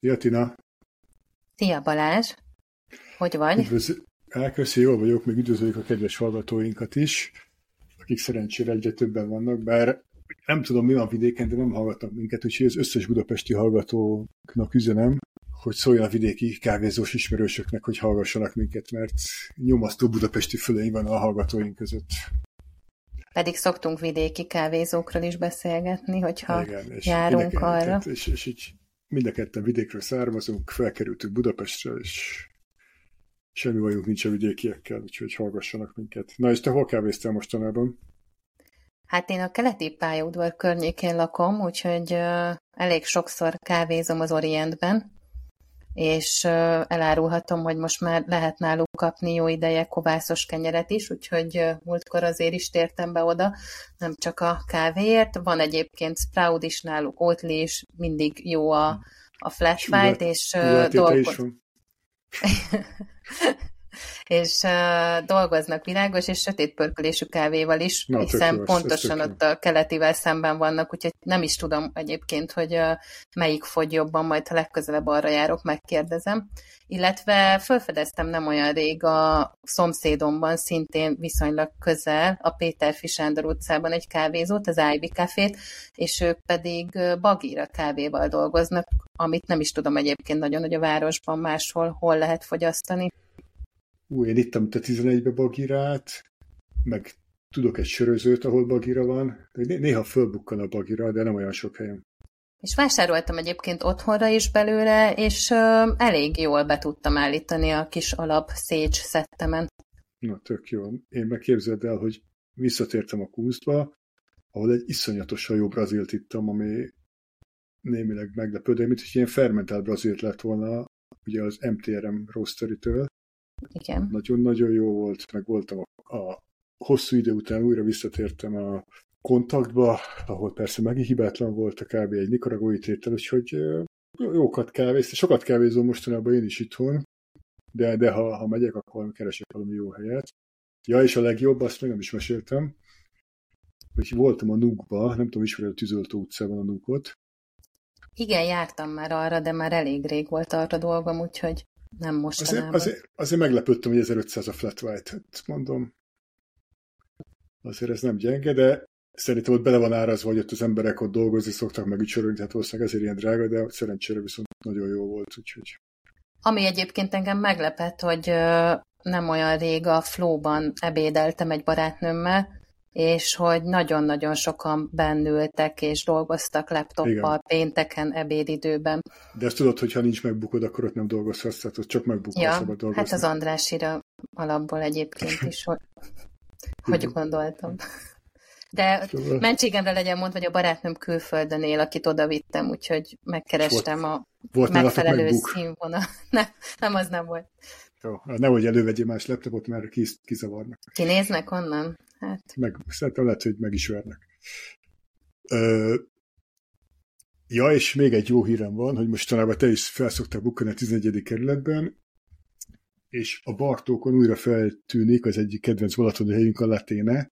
Szia, Tina! Szia Balázs! Hogy vagy? Üdvözl... Elköszi, jól vagyok, még üdvözöljük a kedves hallgatóinkat is, akik szerencsére egyre többen vannak, bár nem tudom, mi van vidéken, de nem hallgatnak minket, úgyhogy az összes budapesti hallgatóknak üzenem, hogy szóljon a vidéki kávézós ismerősöknek, hogy hallgassanak minket, mert nyomasztó budapesti fölény van a hallgatóink között. Pedig szoktunk vidéki kávézókról is beszélgetni, hogyha Igen, és járunk arra. És, és így mind a ketten vidékről származunk, felkerültünk Budapestre, és semmi bajunk nincs a vidékiekkel, úgyhogy hallgassanak minket. Na és te hol kávéztál mostanában? Hát én a keleti pályaudvar környékén lakom, úgyhogy uh, elég sokszor kávézom az Orientben, és elárulhatom, hogy most már lehet náluk kapni jó ideje kovászos kenyeret is, úgyhogy múltkor azért is tértem be oda, nem csak a kávéért, van egyébként Sprout is náluk, Oatly is, mindig jó a, a flat white, és uh, dolgoz... és uh, dolgoznak világos és sötét pörkölésű kávéval is, Na, hiszen jó, pontosan ott a keletivel szemben vannak, úgyhogy nem is tudom egyébként, hogy uh, melyik fogy jobban, majd ha legközelebb arra járok, megkérdezem. Illetve felfedeztem nem olyan rég a szomszédomban, szintén viszonylag közel, a Péter Fisándor utcában egy kávézót, az Ivy Cafét, és ők pedig bagíra kávéval dolgoznak, amit nem is tudom egyébként nagyon, hogy a városban máshol hol lehet fogyasztani. Ú, én ittam a 11-be bagirát, meg tudok egy sörözőt, ahol bagira van. Néha fölbukkan a bagira, de nem olyan sok helyen. És vásároltam egyébként otthonra is belőle, és uh, elég jól be tudtam állítani a kis alap szécs szettemen. Na, tök jó. Én megképzeld el, hogy visszatértem a Kunstba, ahol egy iszonyatosan jó brazilt ittam, ami némileg meglepő, de mint hogy ilyen fermentált brazilt lett volna, ugye az MTRM roasteritől, igen. Nagyon-nagyon jó volt, meg voltam a, a hosszú idő után újra visszatértem a kontaktba, ahol persze megint hibátlan volt a kb. egy nikaragói tétel, úgyhogy jókat kávézt, sokat kávézom mostanában én is itthon, de, de ha, ha megyek, akkor keresek valami jó helyet. Ja, és a legjobb, azt meg nem is meséltem, hogy voltam a Nukba, nem tudom, ismered a Tűzöltő utcában a Nukot. Igen, jártam már arra, de már elég rég volt arra dolgom, úgyhogy nem mostanában. Azért, azért, azért meglepődtem, hogy 1500 a flat white, hát mondom. Azért ez nem gyenge, de szerintem ott bele van árazva, hogy ott az emberek ott dolgozni szoktak, meg ücsörölni, tehát valószínűleg ezért ilyen drága, de szerencsére viszont nagyon jó volt, úgyhogy. Ami egyébként engem meglepett, hogy nem olyan rég a Flow-ban ebédeltem egy barátnőmmel, és hogy nagyon-nagyon sokan bennültek és dolgoztak laptoppal Igen. pénteken, ebédidőben. De ezt tudod, hogy ha nincs megbukod, akkor ott nem dolgozhatsz, tehát ott csak megbukod, ja, szabad dolgozni. hát az Andrásira alapból egyébként is, hogy, hogy gondoltam. De szóval... mentségemre legyen mondva, hogy a barátnőm külföldön él, akit oda vittem, úgyhogy megkerestem volt, a volt megfelelő színvonal. Nem, nem, az nem volt. Jó, nehogy elővegyél más laptopot, mert kizavarnak. Kinéznek onnan? Hát. Meg, szerintem lehet, hogy meg is vernek. Ö, ja, és még egy jó hírem van, hogy mostanában te is felszoktál bukkani a 11. kerületben, és a Bartókon újra feltűnik az egyik kedvenc Balatoni helyünk a Laténe.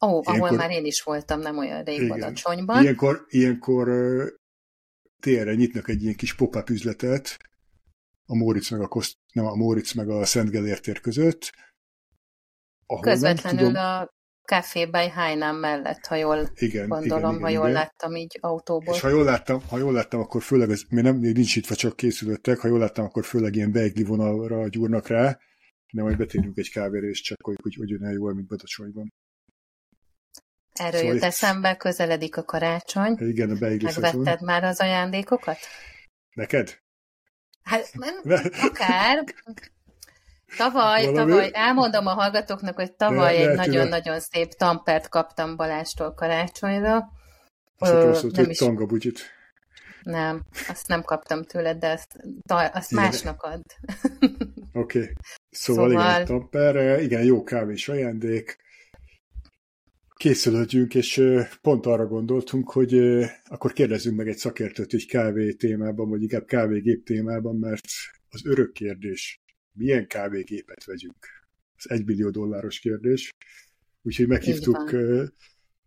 Ó, oh, ahol már én is voltam, nem olyan rég a csonyban. Ilyenkor, ilyenkor térre nyitnak egy ilyen kis pop-up üzletet, a Móricz meg a, Koszt, nem, a Móricz meg a Szent Gellért között, ahol Közvetlenül tudom... a Café by Hainam mellett, ha jól igen, gondolom, igen, igen, ha jól igen. láttam így autóból. És ha jól láttam, ha jól láttam akkor főleg, ez, mi nem, nincs itt, csak készülöttek, ha jól láttam, akkor főleg ilyen beigli vonalra gyúrnak rá, de majd betérünk egy kávéra, és csekkoljuk, hogy hogy jön el jól, mint Badacsonyban. Erről szóval jut eszembe, közeledik a karácsony. Igen, a beigli Megvetted már az ajándékokat? Neked? Hát, akár. Tavaly, Valami? tavaly, elmondom a hallgatóknak, hogy tavaly egy nagyon-nagyon szép tampert kaptam Balástól karácsonyra. Azt nem is... tangabugyit. Nem, azt nem kaptam tőled, de azt, azt másnak ad. Oké. Okay. Szóval, szóval, igen, tamper, igen, jó kávés ajándék. Készülődjünk, és pont arra gondoltunk, hogy akkor kérdezzünk meg egy szakértőt egy kávé témában, vagy inkább kávégép témában, mert az örök kérdés milyen kávégépet vegyünk? Ez egy millió dolláros kérdés. Úgyhogy meghívtuk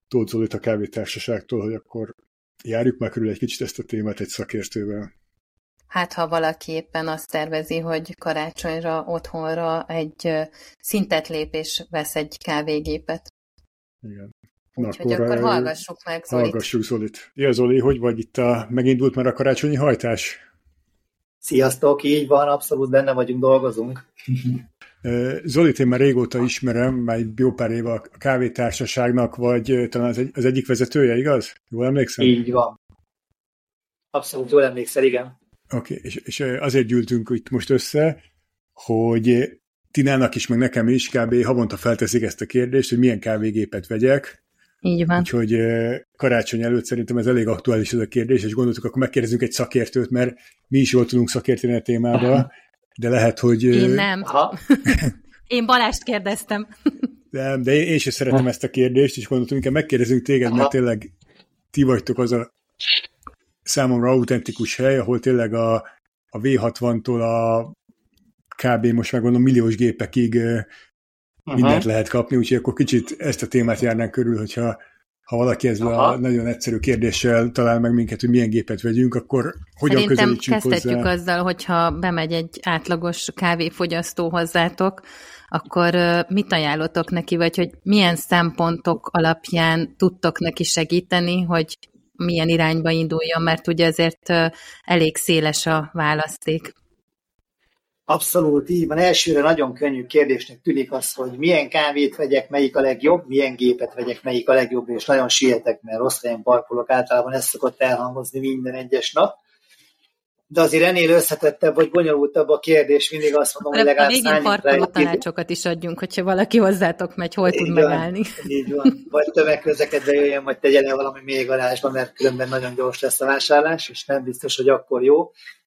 Tóth Zolit a kávétársaságtól, hogy akkor járjuk meg körül egy kicsit ezt a témát egy szakértővel. hát ha valaki éppen azt tervezi, hogy karácsonyra, otthonra egy szintet lépés vesz egy kávégépet. Igen. Úgyhogy akkor, akkor hallgassuk meg Zolit. Hallgassuk Zolit. Ja, Zoli, hogy vagy itt a, megindult már a karácsonyi hajtás? Sziasztok, így van, abszolút benne vagyunk, dolgozunk. Zolit én már régóta ismerem, már jó pár éve a kávétársaságnak, vagy talán az, egy, az egyik vezetője, igaz? Jól emlékszem? Így van. Abszolút jól emlékszel, igen. Oké, okay, és, és azért gyűltünk itt most össze, hogy Tinának is, meg nekem is kb. havonta felteszik ezt a kérdést, hogy milyen kávégépet vegyek. Így van. Úgyhogy karácsony előtt szerintem ez elég aktuális ez a kérdés, és gondoltuk, akkor megkérdezünk egy szakértőt, mert mi is jól tudunk szakérteni a témába, de lehet, hogy... Én nem. Aha. én Balást kérdeztem. De, de én, én sem szeretem ezt a kérdést, és gondoltam, inkább megkérdezünk téged, Aha. mert tényleg ti vagytok az a számomra autentikus hely, ahol tényleg a, a V60-tól a kb. most már gondolom milliós gépekig uh-huh. mindent lehet kapni, úgyhogy akkor kicsit ezt a témát járnánk körül, hogyha ha valaki ezzel Aha. a nagyon egyszerű kérdéssel talál meg minket, hogy milyen gépet vegyünk, akkor hogyan Szerintem közelítsünk kezdhetjük hozzá? azzal, hogyha bemegy egy átlagos kávéfogyasztó hozzátok, akkor mit ajánlotok neki, vagy hogy milyen szempontok alapján tudtok neki segíteni, hogy milyen irányba induljon, mert ugye ezért elég széles a választék. Abszolút így van. Elsőre nagyon könnyű kérdésnek tűnik az, hogy milyen kávét vegyek, melyik a legjobb, milyen gépet vegyek, melyik a legjobb, és nagyon sietek, mert rossz helyen parkolok, általában ez szokott elhangozni minden egyes nap. De azért ennél összetettebb vagy bonyolultabb a kérdés, mindig azt mondom, hogy legalább végén parkoló tanácsokat is adjunk, hogyha valaki hozzátok megy, hol így tud van, megállni. Így van. Vagy tömegközlekedve jöjjön, vagy tegye le valami még garázsba, mert különben nagyon gyors lesz a vásárlás, és nem biztos, hogy akkor jó.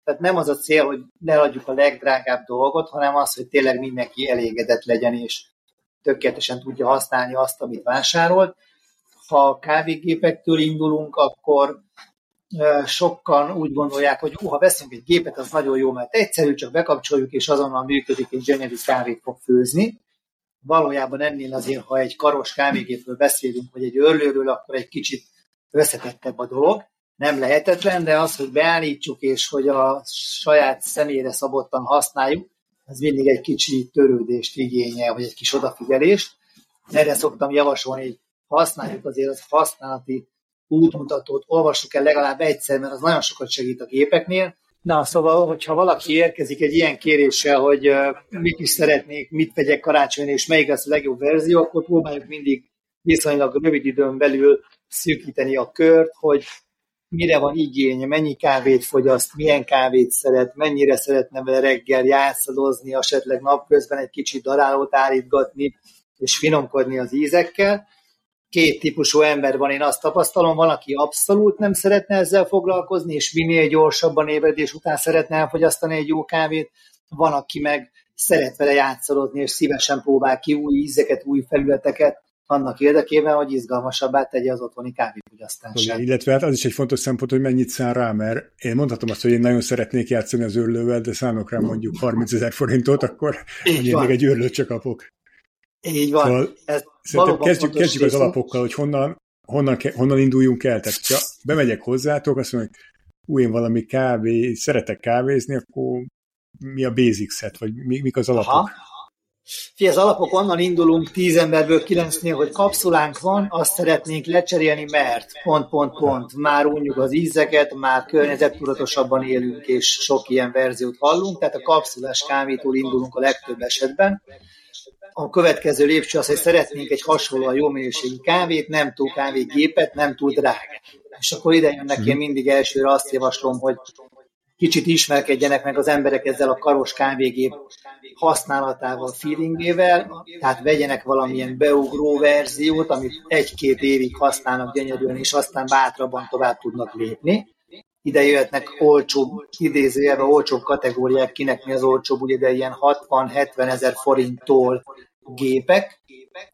Tehát nem az a cél, hogy ne adjuk a legdrágább dolgot, hanem az, hogy tényleg mindenki elégedett legyen, és tökéletesen tudja használni azt, amit vásárolt. Ha a kávégépektől indulunk, akkor sokan úgy gondolják, hogy ha veszünk egy gépet, az nagyon jó, mert egyszerű, csak bekapcsoljuk, és azonnal működik, és gyönyörű kávét fog főzni. Valójában ennél azért, ha egy karos kávégépről beszélünk, vagy egy örlőről, akkor egy kicsit összetettebb a dolog nem lehetetlen, de az, hogy beállítsuk, és hogy a saját személyre szabottan használjuk, ez mindig egy kicsi törődést igényel, vagy egy kis odafigyelést. Erre szoktam javasolni, hogy használjuk azért az használati útmutatót, olvassuk el legalább egyszer, mert az nagyon sokat segít a gépeknél. Na, szóval, hogyha valaki érkezik egy ilyen kéréssel, hogy mit is szeretnék, mit vegyek karácsonyra, és melyik lesz a legjobb verzió, akkor próbáljuk mindig viszonylag rövid időn belül szűkíteni a kört, hogy mire van igénye, mennyi kávét fogyaszt, milyen kávét szeret, mennyire szeretne vele reggel játszadozni, esetleg napközben egy kicsit darálót állítgatni, és finomkodni az ízekkel. Két típusú ember van, én azt tapasztalom, van, aki abszolút nem szeretne ezzel foglalkozni, és minél gyorsabban ébredés után szeretne elfogyasztani egy jó kávét, van, aki meg szeret vele játszadozni, és szívesen próbál ki új ízeket, új felületeket, annak érdekében, hogy izgalmasabbá tegye az otthoni kávéfogyasztását. Illetve hát az is egy fontos szempont, hogy mennyit szán rá, mert én mondhatom azt, hogy én nagyon szeretnék játszani az őrlővel, de számok rá mondjuk 30 ezer forintot, akkor hogy én még egy őrlőt csak kapok. Így van. Szóval Ez szerintem kezdjük, kezdjük az alapokkal, hogy honnan, honnan, honnan induljunk el. Tehát, ha bemegyek hozzátok, azt mondom, hogy új, én valami kávé, szeretek kávézni, akkor mi a basic set, vagy mi, mik az alapok? Aha. Fi, az alapok onnan indulunk tíz emberből kilencnél, hogy kapszulánk van, azt szeretnénk lecserélni, mert pont, pont, pont, már unjuk az ízeket, már környezettudatosabban élünk, és sok ilyen verziót hallunk, tehát a kapszulás kávétól indulunk a legtöbb esetben. A következő lépcső az, hogy szeretnénk egy hasonlóan jó minőségű kávét, nem túl kávégépet, nem túl drága. És akkor ide jönnek, én mindig elsőre azt javaslom, hogy kicsit ismerkedjenek meg az emberek ezzel a karos kávégép használatával, feelingével, tehát vegyenek valamilyen beugró verziót, amit egy-két évig használnak gyönyörűen, és aztán bátrabban tovább tudnak lépni. Ide jöhetnek olcsóbb, idézőjelben olcsóbb kategóriák, kinek mi az olcsóbb, ugye de ilyen 60-70 ezer forinttól gépek,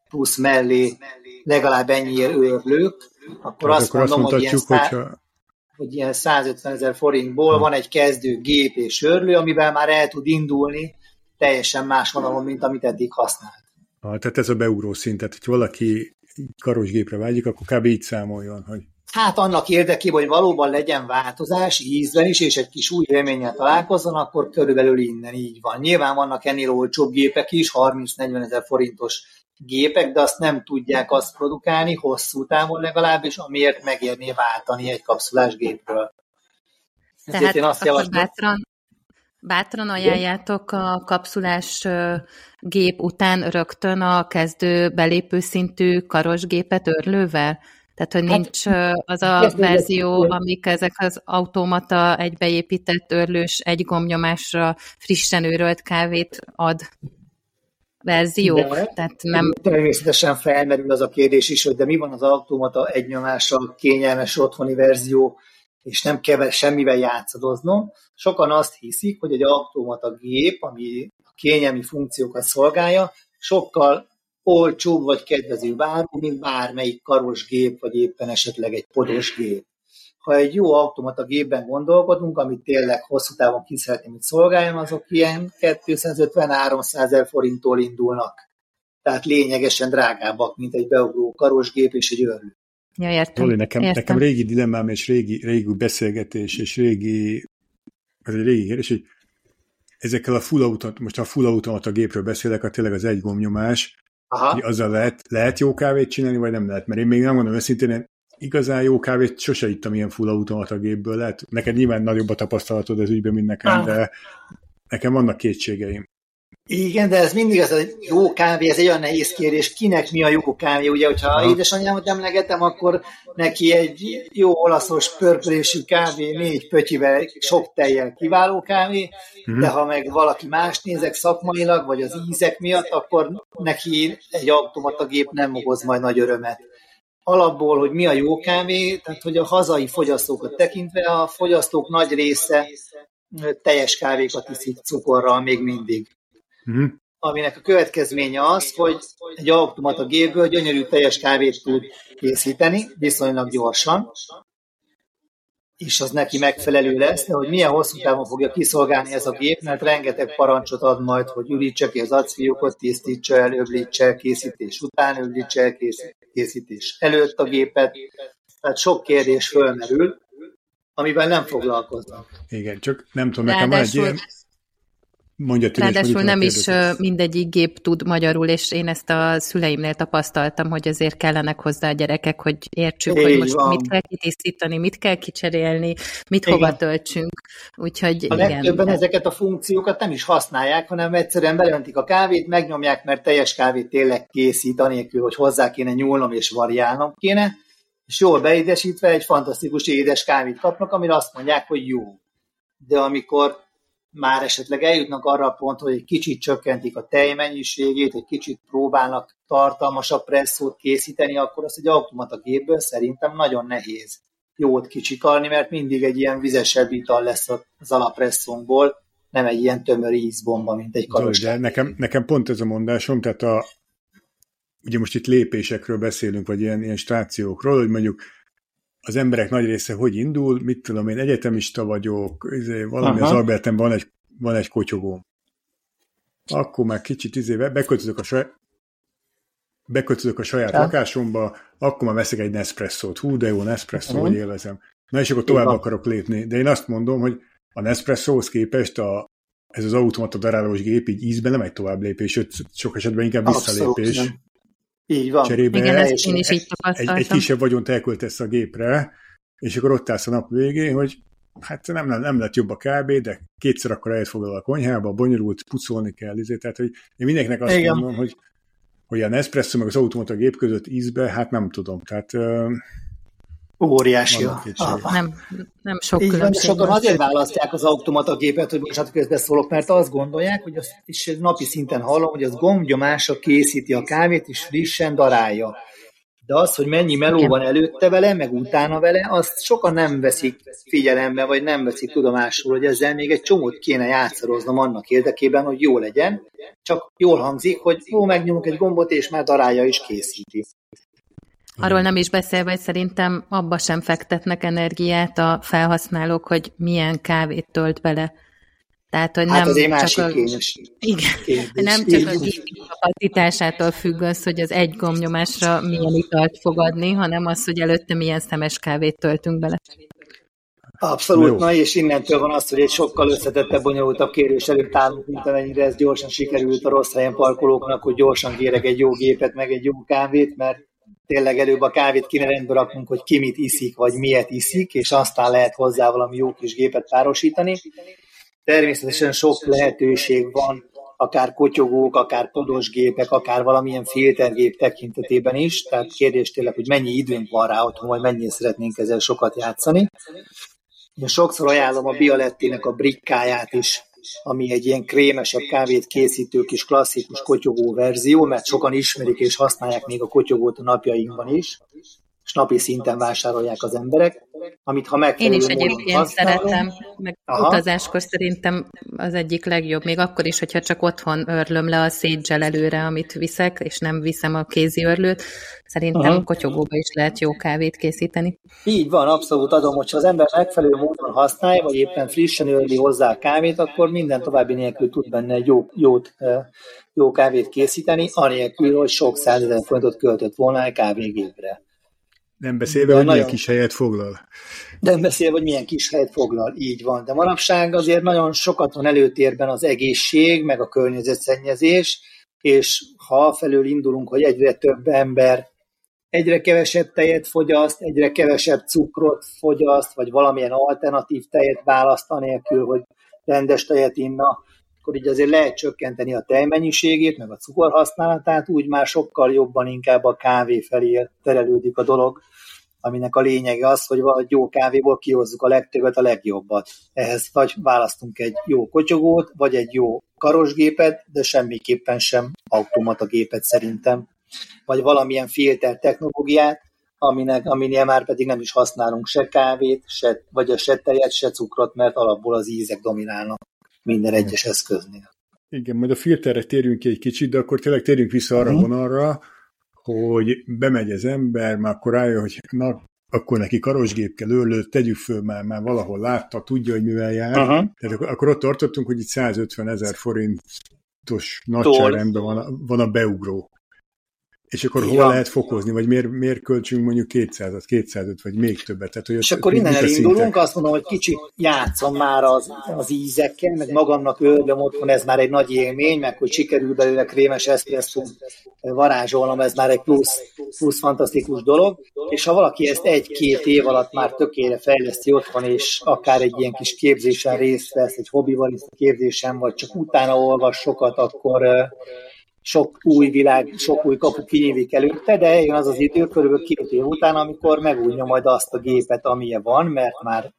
plusz mellé legalább ennyi őrlők, akkor hát azt akkor mondom, azt hogy ilyen hogyha hogy ilyen 150 ezer forintból van egy kezdő gép és sörlő, amivel már el tud indulni teljesen más vonalon, mint amit eddig használt. Ah, tehát ez a beugró szint, tehát hogy valaki karos gépre vágyik, akkor kb. így számoljon, hogy Hát annak érdekében, hogy valóban legyen változás ízben is, és egy kis új élménnyel találkozzon, akkor körülbelül innen így van. Nyilván vannak ennél olcsóbb gépek is, 30-40 ezer forintos gépek, de azt nem tudják azt produkálni hosszú távon legalábbis, amiért megérné váltani egy kapszulás gépről. Ezért Tehát én azt javaslom, bátran, bátran ajánljátok a kapszulás gép után rögtön a kezdő belépő szintű karos gépet örlővel? Tehát, hogy hát, nincs az a verzió, amik ezek az automata egybeépített örlős egy gomnyomásra frissen őrölt kávét ad verziók? De, Tehát nem... Természetesen felmerül az a kérdés is, hogy de mi van az automata egynyomásra kényelmes otthoni verzió, és nem kell semmivel játszadoznom. Sokan azt hiszik, hogy egy automata gép, ami a kényelmi funkciókat szolgálja, sokkal olcsóbb vagy kedvező áru, mint bármelyik karos gép, vagy éppen esetleg egy podos gép. Ha egy jó automata gépben gondolkodunk, amit tényleg hosszú távon ki szeretném, hogy szolgáljon, azok ilyen 250-300 ezer forinttól indulnak. Tehát lényegesen drágábbak, mint egy beugró karos gép és egy örlő. Ja, értem. Zoli, nekem, értem. nekem régi dilemmám és régi, régi beszélgetés és régi, ez egy régi kérdés, hogy ezekkel a full automata, most a full automata gépről beszélek, a tényleg az egy gomnyomás, Aha. hogy azzal lehet, lehet jó kávét csinálni, vagy nem lehet? Mert én még nem mondom őszintén, én igazán jó kávét sose ittam ilyen full automata gépből. Lehet, neked nyilván nagyobb a tapasztalatod az ügyben, mint nekem, ah. de nekem vannak kétségeim. Igen, de ez mindig az, hogy jó kávé, ez egy olyan nehéz kérdés, kinek mi a jó kávé, ugye, hogyha Aha. édesanyámat emlegetem, akkor neki egy jó olaszos pörpölésű kávé, négy pötyivel, sok tejjel kiváló kávé, uh-huh. de ha meg valaki más nézek szakmailag, vagy az ízek miatt, akkor neki egy automata gép nem okoz majd nagy örömet. Alapból, hogy mi a jó kávé, tehát hogy a hazai fogyasztókat tekintve a fogyasztók nagy része teljes kávékat iszik cukorral még mindig. Uh-huh. Aminek a következménye az, hogy egy automata gépből gyönyörű teljes kávét tud készíteni, viszonylag gyorsan, és az neki megfelelő lesz, de hogy milyen hosszú távon fogja kiszolgálni ez a gép, mert rengeteg parancsot ad majd, hogy ürítse ki az acfiókot, tisztítsa el, öblítse készítés után, öblítse el, készítés előtt a gépet. Tehát sok kérdés fölmerül, amivel nem foglalkoznak. Igen, csak nem tudom, nekem van egy ilyen Mondja tűnés, Ráadásul nem is mindegyik gép tud magyarul, és én ezt a szüleimnél tapasztaltam, hogy azért kellenek hozzá a gyerekek, hogy értsük, Égy hogy most van. mit kell kitisztítani, mit kell kicserélni, mit igen. hova töltsünk. Úgyhogy a igen. legtöbben de... ezeket a funkciókat nem is használják, hanem egyszerűen belentik a kávét, megnyomják, mert teljes kávét tényleg készít, anélkül, hogy hozzá kéne nyúlnom és variálnom kéne, és jól beédesítve egy fantasztikus édes kávét kapnak, amire azt mondják, hogy jó. De amikor már esetleg eljutnak arra a pontra, hogy egy kicsit csökkentik a tejmennyiségét, egy kicsit próbálnak tartalmasabb presszót készíteni, akkor azt egy automata gépből szerintem nagyon nehéz jót kicsikarni, mert mindig egy ilyen vizesebb ital lesz az alapresszónkból, nem egy ilyen tömör ízbomba, mint egy karos. De nekem, nekem pont ez a mondásom, tehát a, ugye most itt lépésekről beszélünk, vagy ilyen, ilyen stációkról, hogy mondjuk az emberek nagy része hogy indul, mit tudom én, egyetemista vagyok, izé, valami Aha. az Alberten van egy, van egy kotyogóm. Akkor már kicsit izé, beköltözök a saját, beköltözök a saját ja. lakásomba, akkor már veszek egy Nespresso-t. Hú, de jó Nespresso, hogy élvezem. Na és akkor tovább Igen. akarok lépni. De én azt mondom, hogy a Nespresso-hoz képest a, ez az automata darálós gép így ízben nem egy tovább lépés, sőt, sok esetben inkább visszalépés. Abszolút, így van. Cserébe Igen, ezt én is így egy, egy kisebb vagyont elköltesz a gépre, és akkor ott állsz a nap végén, hogy hát nem, nem, nem lett jobb a kb, de kétszer akkor elfoglal a konyhába, bonyolult, pucolni kell, ezért, tehát hogy én mindenkinek azt Igen. mondom, hogy, hogy a Nespresso meg az automata gép között ízbe, hát nem tudom, tehát Óriási. Ah, nem, nem sok Így van, sokan azért választják az automata gépet, hogy most közbeszólok, mert azt gondolják, hogy azt is napi szinten hallom, hogy az gombgyomása készíti a kávét, és frissen darálja. De az, hogy mennyi meló van előtte vele, meg utána vele, azt sokan nem veszik figyelembe, vagy nem veszik tudomásul, hogy ezzel még egy csomót kéne játszaroznom annak érdekében, hogy jó legyen. Csak jól hangzik, hogy jó, megnyomok egy gombot, és már darálja is készíti. Arról nem is beszélve, hogy szerintem abba sem fektetnek energiát a felhasználók, hogy milyen kávét tölt bele. Tehát, hogy hát nem csak a, igen, nem csak a gép kapacitásától függ az, hogy az egy gomnyomásra milyen italt fogadni, hanem az, hogy előtte milyen szemes kávét töltünk bele. Abszolút, na és innentől van az, hogy egy sokkal összetettebb, bonyolultabb kérés előtt állunk, mint amennyire ez gyorsan sikerült a rossz helyen parkolóknak, hogy gyorsan kérek egy jó gépet, meg egy jó kávét, mert tényleg előbb a kávét kéne rendbe raknunk, hogy ki mit iszik, vagy miért iszik, és aztán lehet hozzá valami jó kis gépet párosítani. Természetesen sok lehetőség van, akár kotyogók, akár podos gépek, akár valamilyen filtergép tekintetében is, tehát kérdés tényleg, hogy mennyi időnk van rá otthon, vagy mennyire szeretnénk ezzel sokat játszani. Én sokszor ajánlom a Bialettinek a brikkáját is, ami egy ilyen krémesebb kávét készítő kis klasszikus kotyogó verzió, mert sokan ismerik és használják még a kotyogót a napjainkban is és napi szinten vásárolják az emberek, amit ha meg Én is egyébként használom, szeretem, meg Aha. utazáskor szerintem az egyik legjobb, még akkor is, hogyha csak otthon örlöm le a szédzsel előre, amit viszek, és nem viszem a kézi örlőt, szerintem Aha. kotyogóba is lehet jó kávét készíteni. Így van, abszolút adom, hogyha az ember megfelelő módon használja, vagy éppen frissen örli hozzá a kávét, akkor minden további nélkül tud benne egy jó, jót, jó kávét készíteni, anélkül, hogy sok százezer fontot költött volna egy kávégépre. Nem beszélve, hogy nagyon... milyen kis helyet foglal. Nem beszélve, hogy milyen kis helyet foglal, így van. De manapság azért nagyon sokat van előtérben az egészség, meg a környezetszennyezés, és ha felől indulunk, hogy egyre több ember egyre kevesebb tejet fogyaszt, egyre kevesebb cukrot fogyaszt, vagy valamilyen alternatív tejet választ, anélkül, hogy rendes tejet inna, akkor így azért lehet csökkenteni a tejmennyiségét, meg a cukorhasználatát, úgy már sokkal jobban inkább a kávé felé terelődik a dolog, aminek a lényege az, hogy valahogy jó kávéból kihozzuk a legtöbbet, a legjobbat. Ehhez vagy választunk egy jó kotyogót, vagy egy jó karosgépet, de semmiképpen sem automata gépet szerintem, vagy valamilyen filter technológiát, aminek, aminél már pedig nem is használunk se kávét, se, vagy a se tejet, se cukrot, mert alapból az ízek dominálnak minden egyes eszköznél. Igen, majd a filterre térjünk ki egy kicsit, de akkor tényleg térjünk vissza arra uh-huh. vonalra, hogy bemegy az ember, már akkor rájön, hogy na, akkor neki karosgép kell, őrlőt, tegyük föl, már, már valahol látta, tudja, hogy mivel jár. Uh-huh. Tehát akkor, akkor ott tartottunk, hogy itt 150 ezer forintos nagyságrendben van a, van a beugró. És akkor hol lehet fokozni, vagy miért, miért költsünk mondjuk 200-at, 205, vagy még többet? Tehát, hogy és akkor innen elindulunk, azt mondom, hogy kicsit játszom már az, az ízekkel, meg magamnak ölgöm otthon, ez már egy nagy élmény, meg hogy sikerül belőle krémes eszpresszó varázsolnom, ez már egy plusz, plusz fantasztikus dolog, és ha valaki ezt egy-két év alatt már tökére fejleszti otthon, és akár egy ilyen kis képzésen részt vesz, egy hobbival képzésen, vagy csak utána olvas sokat, akkor sok új világ, sok új kapu kinyílik előtte, de eljön az az idő, körülbelül két év után, amikor megújja majd azt a gépet, amilyen van, mert már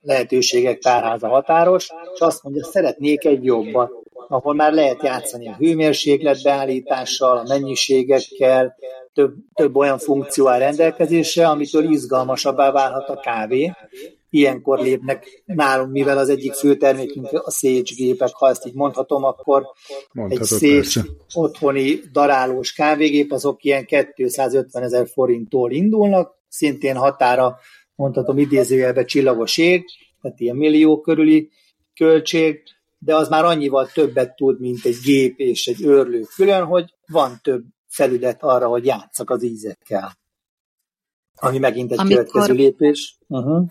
lehetőségek tárháza határos, és azt mondja, szeretnék egy jobbat, ahol már lehet játszani a hőmérséklet beállítással, a mennyiségekkel, több, több olyan funkció áll rendelkezésre, amitől izgalmasabbá válhat a kávé, ilyenkor lépnek nálunk, mivel az egyik fő termékünk a Sage gépek, ha ezt így mondhatom, akkor Mondhatod, egy Sage persze. otthoni darálós kávégép, azok ilyen 250 ezer forinttól indulnak, szintén határa mondhatom idézőjelbe csillagos ég, tehát ilyen millió körüli költség, de az már annyival többet tud, mint egy gép és egy őrlő külön, hogy van több felület arra, hogy játszak az ízekkel. Ami megint egy Amikor... következő lépés. Uh-huh.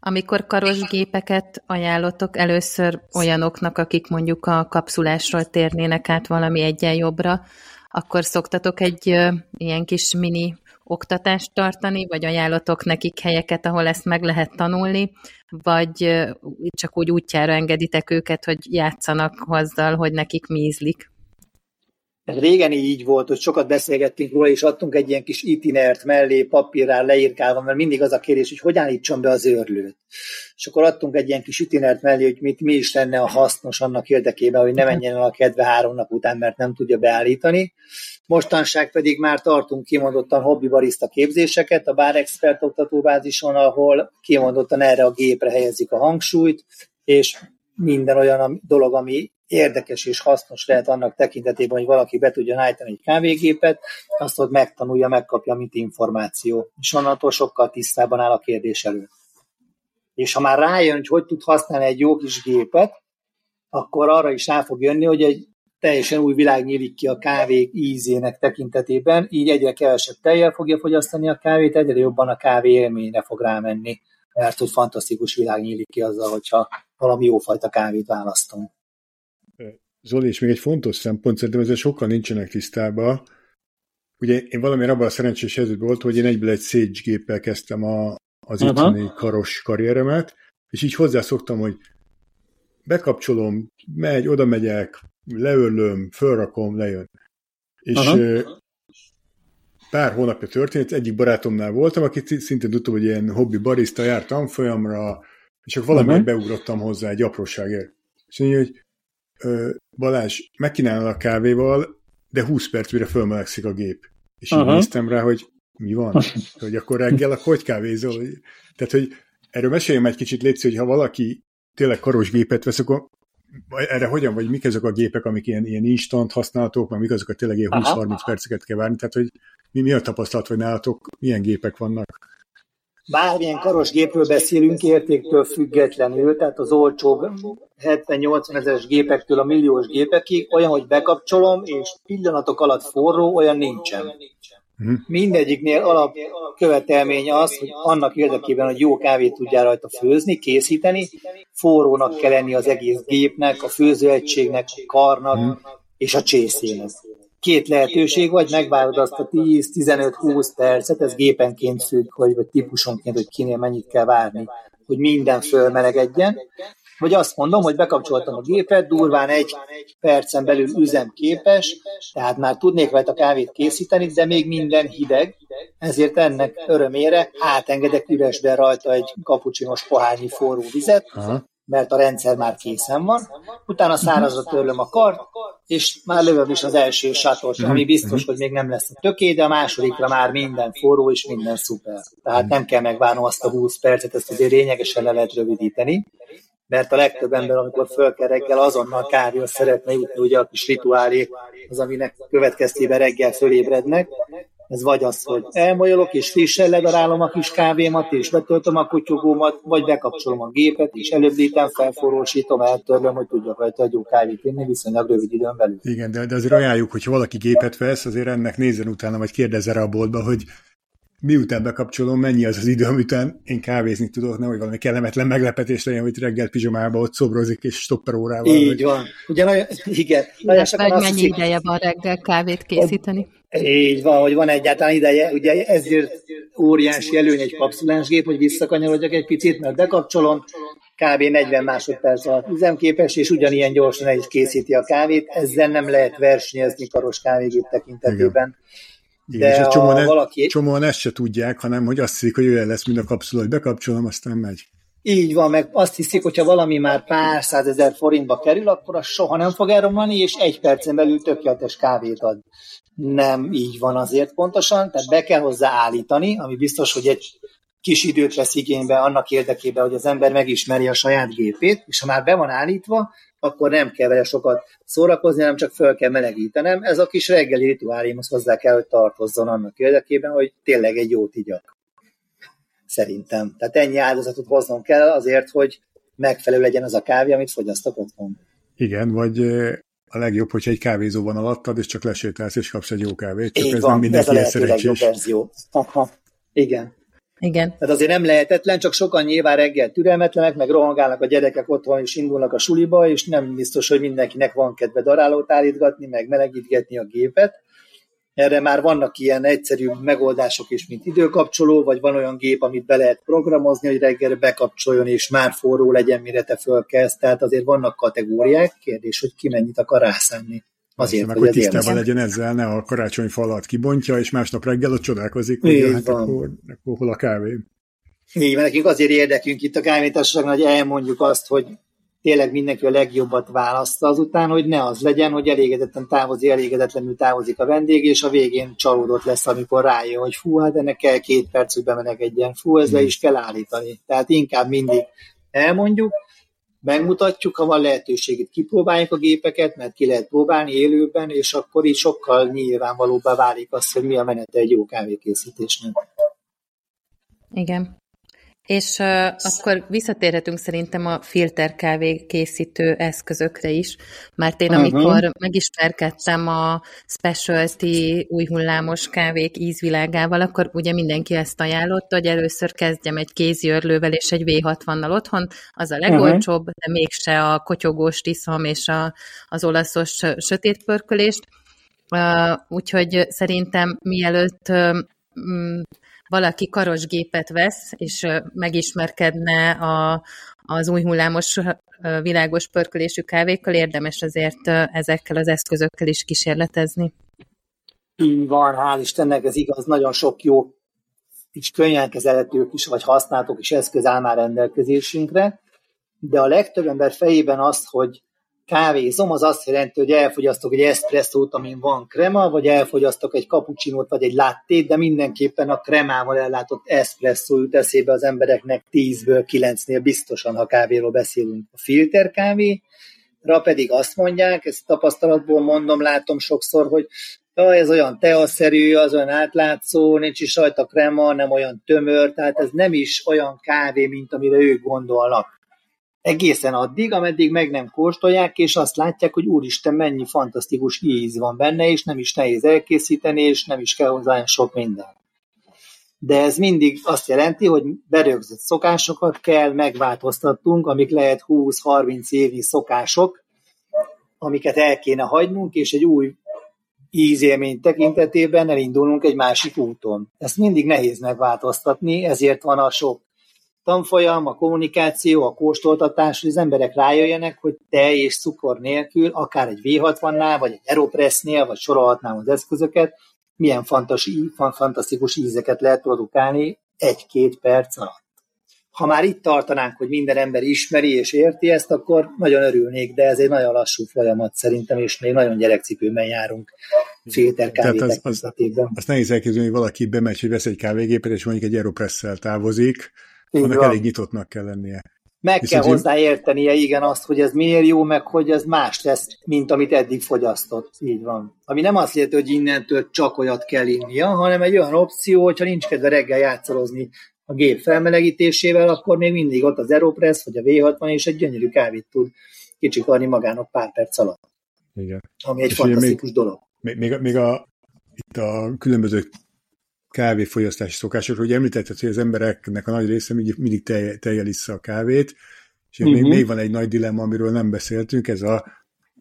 Amikor karos gépeket ajánlotok először olyanoknak, akik mondjuk a kapszulásról térnének át valami egyen jobbra, akkor szoktatok egy ilyen kis mini oktatást tartani, vagy ajánlatok nekik helyeket, ahol ezt meg lehet tanulni, vagy csak úgy útjára engeditek őket, hogy játszanak azzal, hogy nekik mi ízlik? Ez régen így volt, hogy sokat beszélgettünk róla, és adtunk egy ilyen kis itinert mellé, papírrá leírkálva, mert mindig az a kérdés, hogy hogy állítsam be az őrlőt. És akkor adtunk egy ilyen kis itinert mellé, hogy mit, mi is lenne a hasznos annak érdekében, hogy ne menjen el a kedve három nap után, mert nem tudja beállítani. Mostanság pedig már tartunk kimondottan hobbi barista képzéseket a Bar Expert oktatóbázison, ahol kimondottan erre a gépre helyezik a hangsúlyt, és minden olyan dolog, ami érdekes és hasznos lehet annak tekintetében, hogy valaki be tudja állítani egy kávégépet, azt ott megtanulja, megkapja, mint információ. És onnantól sokkal tisztában áll a kérdés előtt. És ha már rájön, hogy hogy tud használni egy jó kis gépet, akkor arra is rá fog jönni, hogy egy teljesen új világ nyílik ki a kávék ízének tekintetében, így egyre kevesebb tejjel fogja fogyasztani a kávét, egyre jobban a kávé élményre fog rámenni, mert hogy fantasztikus világ nyílik ki azzal, hogyha valami jófajta kávét választunk. Zoli, és még egy fontos szempont, szerintem ezzel sokkal nincsenek tisztában. Ugye én valami abban a szerencsés helyzet volt, hogy én egyből egy Sage géppel kezdtem a, az itthoni karos karrieremet, és így hozzászoktam, hogy bekapcsolom, megy, oda megyek, leörlöm, fölrakom, lejön. És Aha. pár hónapja történt, egyik barátomnál voltam, akit szintén tudtam, hogy ilyen hobbi barista járt tanfolyamra, és akkor valamiért uh-huh. beugrottam hozzá egy apróságért. És mondja, hogy Balázs, megkínálod a kávéval, de 20 perc mire fölmelegszik a gép. És így néztem rá, hogy mi van? hogy akkor reggel akkor hogy kávézol? Tehát, hogy erről meséljem egy kicsit, létszik, hogy ha valaki tényleg karos gépet vesz, akkor erre hogyan, vagy mik azok a gépek, amik ilyen, ilyen instant használhatók, meg mik azok a tényleg ilyen 20-30 perceket kell várni, tehát hogy mi, mi a tapasztalat, vagy nálatok milyen gépek vannak? Bármilyen karos gépről beszélünk, értéktől függetlenül, tehát az olcsóbb 70-80 ezeres gépektől a milliós gépekig, olyan, hogy bekapcsolom, és pillanatok alatt forró, olyan nincsen. Mindegyiknél alapkövetelmény az, hogy annak érdekében, hogy jó kávét tudjál rajta főzni, készíteni, forrónak kell lenni az egész gépnek, a főzőegységnek, a karnak és a csészének. Két lehetőség, vagy megvárod azt a 10-15-20 percet, ez gépenként függ, hogy, vagy típusonként, hogy kinél mennyit kell várni, hogy minden fölmelegedjen, vagy azt mondom, hogy bekapcsoltam a gépet, durván egy percen belül üzemképes, tehát már tudnék rajta kávét készíteni, de még minden hideg, ezért ennek örömére átengedek üresbe rajta egy kapucsinos pohárnyi forró vizet, Aha. Mert a rendszer már készen van, utána szárazra törlöm a kart, és már lövöm is az első satot, mhm. ami biztos, hogy még nem lesz a töké, de a másodikra már minden forró és minden szuper. Tehát nem kell megvárnom azt a 20 percet, ezt azért lényegesen le lehet rövidíteni mert a legtöbb ember, amikor föl kell reggel, azonnal kávéhoz szeretne jutni, ugye a kis rituálé az, aminek következtében reggel fölébrednek. Ez vagy az, hogy elmolyolok, és frissen ledarálom a kis kávémat, és betöltöm a kutyogómat, vagy bekapcsolom a gépet, és előbbítem, felforrósítom, eltörlöm, hogy tudjak rajta egy jó kávét inni viszonylag rövid időn belül. Igen, de, de azért ajánljuk, hogy valaki gépet vesz, azért ennek nézzen utána, vagy kérdezze rá a boltba, hogy miután bekapcsolom, mennyi az az idő, amitán én kávézni tudok, nem, hogy valami kellemetlen meglepetés legyen, hogy reggel pizsomába ott szobrozik, és stopper órával. Így vagy... van. Ugye nagyon, igen. Nagyon meg mennyi hiszik, ideje van reggel kávét készíteni? Így van, hogy van egyáltalán ideje. Ugye ezért óriási előny egy kapszulás gép, hogy visszakanyarodjak egy picit, mert bekapcsolom, kb. 40 másodperc alatt üzemképes, és ugyanilyen gyorsan el is készíti a kávét. Ezzel nem lehet versenyezni karos kávégép tekintetében. Igen igen, de és csomóan, e- valaki... csomóan ezt se tudják, hanem hogy azt hiszik, hogy olyan lesz, mint a kapszula, hogy bekapcsolom, aztán megy. Így van, meg azt hiszik, hogyha valami már pár százezer forintba kerül, akkor az soha nem fog elromlani, és egy percen belül tökéletes kávét ad. Nem így van azért pontosan, tehát be kell hozzá állítani, ami biztos, hogy egy kis időt vesz igénybe annak érdekében, hogy az ember megismeri a saját gépét, és ha már be van állítva, akkor nem kell vele sokat szórakozni, hanem csak föl kell melegítenem. Ez a kis reggeli rituálémhoz hozzá kell, hogy tartozzon annak érdekében, hogy tényleg egy jót igyak. Szerintem. Tehát ennyi áldozatot hoznom kell azért, hogy megfelelő legyen az a kávé, amit fogyasztok otthon. Igen, vagy a legjobb, hogyha egy kávézó van alattad, és csak lesétálsz, és kapsz egy jó kávét. Csak Így ez van, nem mindenki ez a lehető legjobb verzió. Aha. Igen. Igen. Tehát azért nem lehetetlen, csak sokan nyilván reggel türelmetlenek, meg rohangálnak a gyerekek otthon, és indulnak a suliba, és nem biztos, hogy mindenkinek van kedve darálót állítgatni, meg melegítgetni a gépet. Erre már vannak ilyen egyszerű megoldások is, mint időkapcsoló, vagy van olyan gép, amit be lehet programozni, hogy reggel bekapcsoljon, és már forró legyen, mire te fölkezd. Tehát azért vannak kategóriák, kérdés, hogy ki mennyit akar rászánni. Azért, meg, hogy, hogy tisztában legyen ezzel, ne a karácsony falat kibontja, és másnap reggel ott csodálkozik, hogy hát akkor, akkor hol a kávé. Így van, nekünk azért érdekünk itt a kávétársaságnál, hogy elmondjuk azt, hogy tényleg mindenki a legjobbat választa azután, hogy ne az legyen, hogy elégedetten távozik, elégedetlenül távozik a vendég, és a végén csalódott lesz, amikor rájön, hogy fú, hát ennek kell két perc, hogy bemelegedjen, fú, ez le is kell állítani. Tehát inkább mindig elmondjuk, megmutatjuk, ha van lehetőségét, kipróbáljuk a gépeket, mert ki lehet próbálni élőben, és akkor így sokkal nyilvánvalóbbá válik az, hogy mi a menete egy jó kávékészítésnek. Igen. És uh, akkor visszatérhetünk szerintem a filterkávé készítő eszközökre is, mert én amikor uh-huh. megismerkedtem a specialty új hullámos kávék ízvilágával, akkor ugye mindenki ezt ajánlotta, hogy először kezdjem egy kéziörlővel és egy V60-nal otthon, az a legolcsóbb, uh-huh. de mégse a kotyogós tiszom és a, az olaszos sötétpörkölést. Uh, úgyhogy szerintem mielőtt uh, valaki karosgépet vesz, és megismerkedne a, az új hullámos világos pörkölésű kávékkal, érdemes azért ezekkel az eszközökkel is kísérletezni. Így van, hál' Istennek ez igaz, nagyon sok jó és könnyen kezelhető is, vagy használhatók is eszköz áll már rendelkezésünkre, de a legtöbb ember fejében az, hogy kávézom, az azt jelenti, hogy elfogyasztok egy eszpresszót, amin van krema, vagy elfogyasztok egy cappuccinót, vagy egy lattét, de mindenképpen a kremával ellátott eszpresszó jut eszébe az embereknek 10-ből 9-nél biztosan, ha kávéról beszélünk. A filter kávé, ra pedig azt mondják, ezt tapasztalatból mondom, látom sokszor, hogy ja, ez olyan teaszerű, az olyan átlátszó, nincs is rajta krema, nem olyan tömör, tehát ez nem is olyan kávé, mint amire ők gondolnak. Egészen addig, ameddig meg nem kóstolják, és azt látják, hogy úristen, mennyi fantasztikus íz van benne, és nem is nehéz elkészíteni, és nem is kell hozzá sok minden. De ez mindig azt jelenti, hogy berögzött szokásokat kell megváltoztatnunk, amik lehet 20-30 évi szokások, amiket el kéne hagynunk, és egy új ízélmény tekintetében elindulunk egy másik úton. Ezt mindig nehéz megváltoztatni, ezért van a sok tanfolyam, a kommunikáció, a kóstoltatás, hogy az emberek rájöjjenek, hogy tej és cukor nélkül, akár egy V60-nál, vagy egy Aeropressnél, vagy sorolhatnám az eszközöket, milyen fantasztikus ízeket lehet produkálni egy-két perc alatt. Ha már itt tartanánk, hogy minden ember ismeri és érti ezt, akkor nagyon örülnék, de ez egy nagyon lassú folyamat szerintem, és még nagyon gyerekcipőben járunk filterkávé az, az, azt nehéz elképzelni, hogy valaki bemegy, hogy vesz egy kávégépet, és mondjuk egy Aeropresszel távozik, így annak van. elég nyitottnak kell lennie. Meg Viszont kell hozzá értenie, igen, azt, hogy ez miért jó, meg hogy ez más lesz, mint amit eddig fogyasztott. Így van. Ami nem azt jelenti, hogy innentől csak olyat kell innia, hanem egy olyan opció, hogyha nincs kedve reggel játszalozni a gép felmelegítésével, akkor még mindig ott az Aeropress vagy a V60 és egy gyönyörű kávét tud kicsikarni magának pár perc alatt. Igen. Ami egy és fantasztikus még, dolog. Még, még, még a, itt a különböző kávéfogyasztási szokásokról. Ugye említetted, hogy az embereknek a nagy része mindig, mindig tejjel a kávét, és uh-huh. még, mhm. még van egy nagy dilemma, amiről nem beszéltünk, ez a